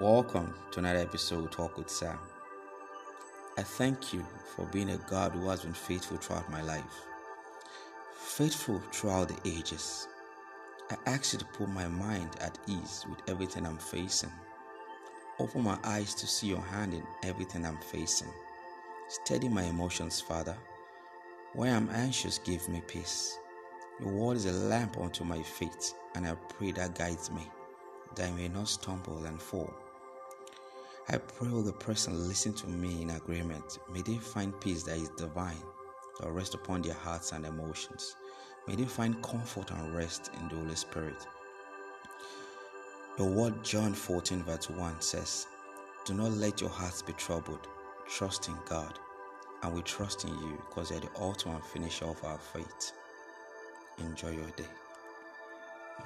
Welcome to another episode Talk with Sam. I thank you for being a God who has been faithful throughout my life, faithful throughout the ages. I ask you to put my mind at ease with everything I'm facing. Open my eyes to see your hand in everything I'm facing. Steady my emotions, Father. When I'm anxious, give me peace. Your word is a lamp unto my feet, and I pray that guides me, that I may not stumble and fall. I pray all the person listen to me in agreement. May they find peace that is divine to rest upon their hearts and emotions. May they find comfort and rest in the Holy Spirit. Your word, John 14, verse 1 says, Do not let your hearts be troubled. Trust in God. And we trust in you because you're the author and finisher of our faith. Enjoy your day.